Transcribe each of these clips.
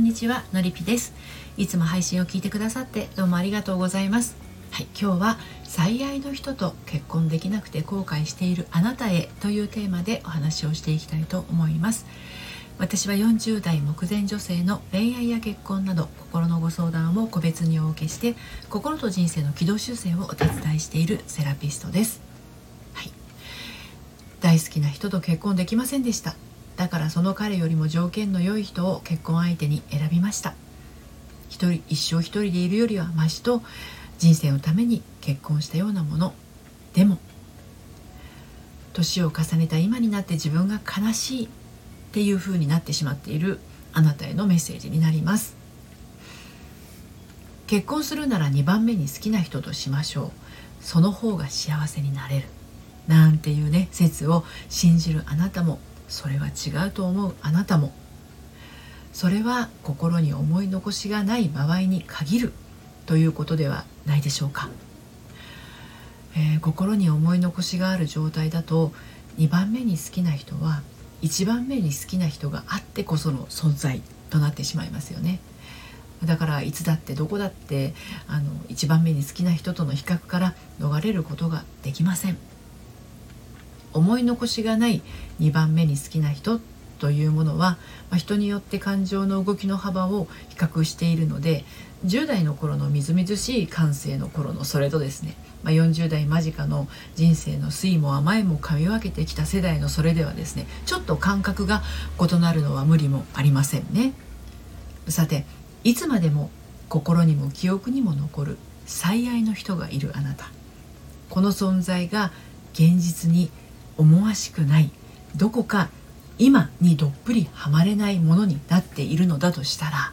んにちはのりぴです。いつも配信を聞いてくださってどうもありがとうございます。はい、今日は最愛の人と結婚できなくて後悔しているあなたへというテーマでお話をしていきたいと思います。私は40代目前女性の恋愛や結婚など心のご相談を個別にお受けして心と人生の軌道修正をお手伝いしているセラピストです、はい、大好きな人と結婚できませんでした。だからその彼よりも条件の良い人を結婚相手に選びました。一人一生一人でいるよりはましと人生のために結婚したようなもの。でも年を重ねた今になって自分が悲しいっていう風になってしまっているあなたへのメッセージになります。結婚するなら2番目に好きな人としましょう。その方が幸せになれる。なんていうね説を信じるあなたもそれは違うと思う。あなたも。それは心に思い残しがない場合に限るということではないでしょうか、えー、心に思い残しがある状態だと2番目に好きな人は1番目に好きな人があってこその存在となってしまいますよね。だからいつだってどこだってあの1番目に好きな人との比較から逃れることができません。思い残しがない2番目に好きな人というものは、まあ、人によって感情の動きの幅を比較しているので10代の頃のみずみずしい感性の頃のそれとですね、まあ、40代間近の人生の酸いも甘いも噛み分けてきた世代のそれではですねちょっと感覚が異なるのは無理もありませんね。さていつまでも心にも記憶にも残る最愛の人がいるあなたこの存在が現実に思わしくないどこか今にどっぷりはまれないものになっているのだとしたら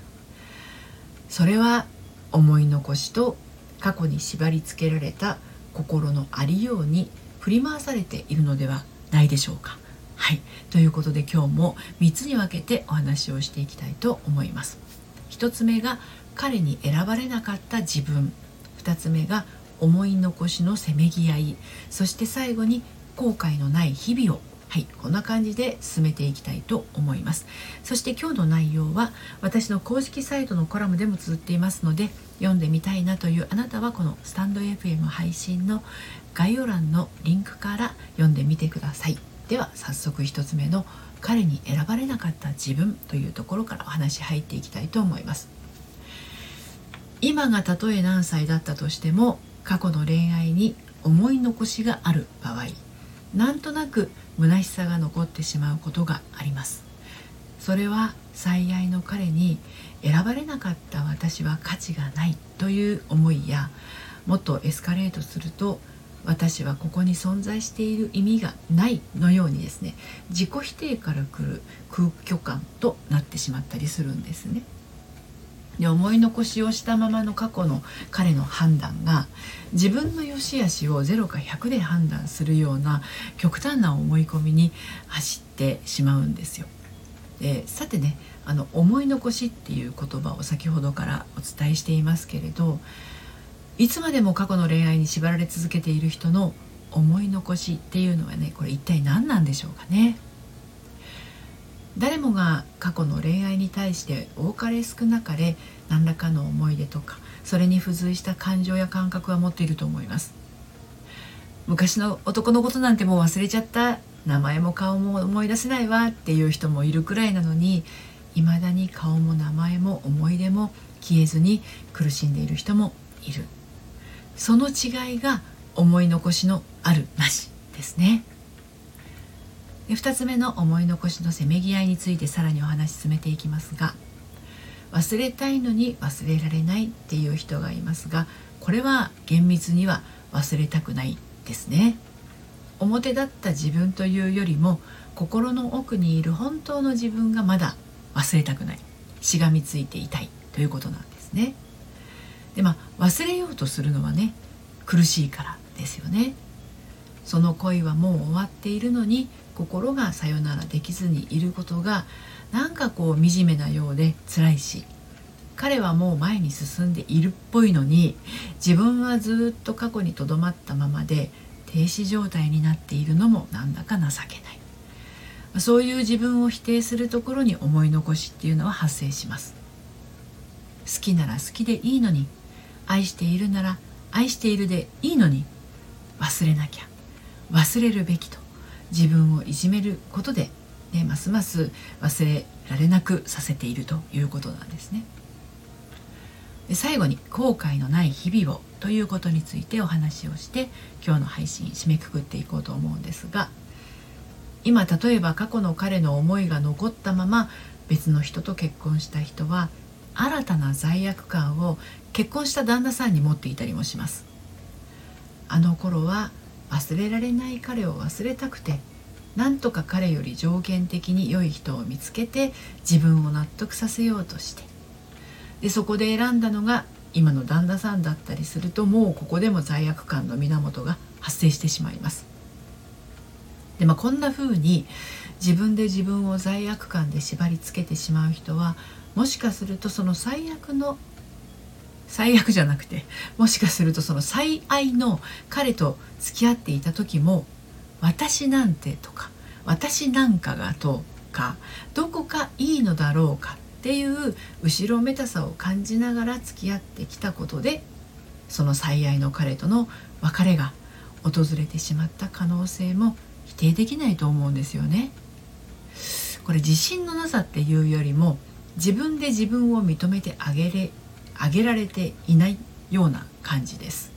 それは思い残しと過去に縛り付けられた心のありように振り回されているのではないでしょうか。はいということで今日も3つに分けてお話をしていきたいと思います。1つ目が彼に選ばれなかった自分2つ目が思い残しのせめぎ合いそして最後に後悔のない日々をはい、こんな感じで進めていきたいと思います。そして今日の内容は私の公式サイトのコラムでも綴っていますので読んでみたいなというあなたはこのスタンド FM 配信の概要欄のリンクから読んでみてください。では早速1つ目の彼に選ばれなかった自分というところからお話入っていきたいと思います。今がたとえ何歳だったとしても過去の恋愛に思い残しがある場合なんとなく虚しさが残ってしまうことがありますそれは最愛の彼に選ばれなかった私は価値がないという思いやもっとエスカレートすると私はここに存在している意味がないのようにですね自己否定からくる空虚感となってしまったりするんですね。で思い残しをしたままの過去の彼の判断が自分の良し悪しを0か100で判断するような極端な思い込みに走ってしまうんですよ。でさてねあの思い残しっていう言葉を先ほどからお伝えしていますけれどいつまでも過去の恋愛に縛られ続けている人の思い残しっていうのはねこれ一体何なんでしょうかね。誰もが過去の恋愛に対して多かれ少なかれ何らかの思い出とかそれに付随した感情や感覚は持っていると思います。昔の男のことなんてもう忘れちゃった。名前も顔も思い出せないわっていう人もいるくらいなのに未だに顔も名前も思い出も消えずに苦しんでいる人もいる。その違いが思い残しのあるなしですね。2つ目の思い残しのせめぎ合いについてさらにお話し進めていきますが忘れたいのに忘れられないっていう人がいますがこれは厳密には忘れたくないですね。表だった自分というよりも心の奥にいる本当の自分がまだ忘れたくない。しがみついていたい。ということなんですね。でまあ忘れようとするのはね苦しいからですよね。その恋はもう終わっているのに心がさよならできずにいることがなんかこう惨めなようで辛いし彼はもう前に進んでいるっぽいのに自分はずっと過去にとどまったままで停止状態になっているのもなんだか情けない。そういう自分を否定するところに思い残しっていうのは発生します。好きなら好きでいいのに愛しているなら愛しているでいいのに忘れなきゃ。忘れるべきと。自分をいじめることで、ね、ますます忘れられなくさせているということなんですね。で最後に後悔のない日々をということについてお話をして今日の配信締めくくっていこうと思うんですが今例えば過去の彼の思いが残ったまま別の人と結婚した人は新たな罪悪感を結婚した旦那さんに持っていたりもしますあの頃は忘れられない彼を忘れたくてなんとか彼より条件的に良い人を見つけて自分を納得させようとしてでそこで選んだのが今の旦那さんだったりするともうここでも罪悪感の源が発生してしまいます。でまあ、こんな風に自分で自分を罪悪感で縛り付けてしまう人はもしかするとその最悪の最悪じゃなくてもしかするとその最愛の彼と付き合っていた時も私なんてとか私なんかがとかどこかいいのだろうかっていう後ろめたさを感じながら付き合ってきたことでその最愛の彼との別れが訪れてしまった可能性も否定できないと思うんですよね。これ自信のなさっていうよりも自分で自分を認めてあげれあげられていないような感じです。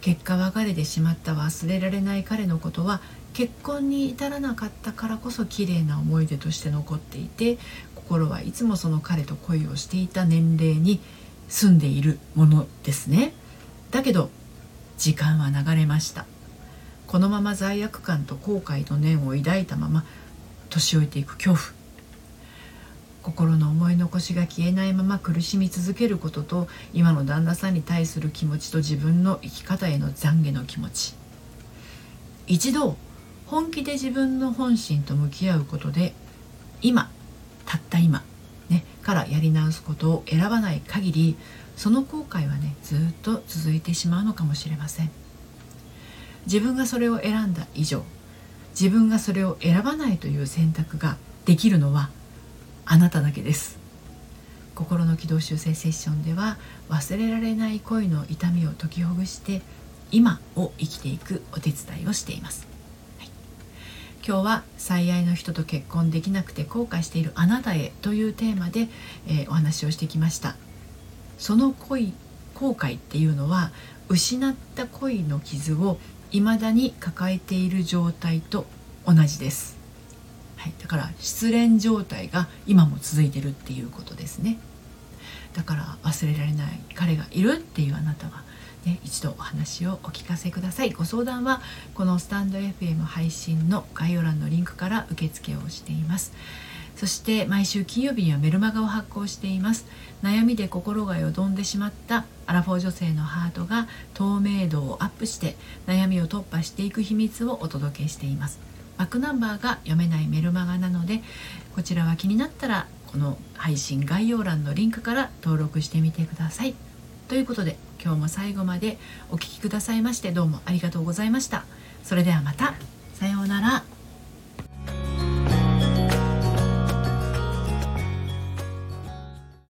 結果別れてしまった忘れられない彼のことは結婚に至らなかったからこそ綺麗な思い出として残っていて心はいつもその彼と恋をしていた年齢に住んでいるものですね。だけど時間は流れました。このまま罪悪感と後悔の念を抱いたまま年老いていく恐怖。心の思い残しが消えないまま苦しみ続けることと今の旦那さんに対する気持ちと自分の生き方への懺悔の気持ち。一度本気で自分の本心と向き合うことで今たった今、ね、からやり直すことを選ばない限りその後悔はねずっと続いてしまうのかもしれません。自分がそれを選んだ以上自分がそれを選ばないという選択ができるのはあなただけです。心の軌道修正セッションでは忘れられない恋の痛みを解きほぐして今を生きていくお手伝いをしています、はい、今日は最愛の人と結婚できなくて後悔しているあなたへというテーマで、えー、お話をしてきました。その恋後悔っていうのは失った恋の傷を未だに抱えている状態と同じです。はい、だから失恋状態が今も続いてるっていうことですね。だから忘れられない彼がいるっていうあなたは、ね、一度お話をお聞かせください。ご相談はこのスタンド FM 配信の概要欄のリンクから受付をしています。そして毎週金曜日にはメルマガを発行しています。悩みで心がよどんでしまったアラフォー女性のハートが透明度をアップして悩みを突破していく秘密をお届けしています。バックナンバーが読めないメルマガなのでこちらは気になったらこの配信概要欄のリンクから登録してみてください。ということで今日も最後までお聴きくださいましてどうもありがとうございました。それではまた。さようなら。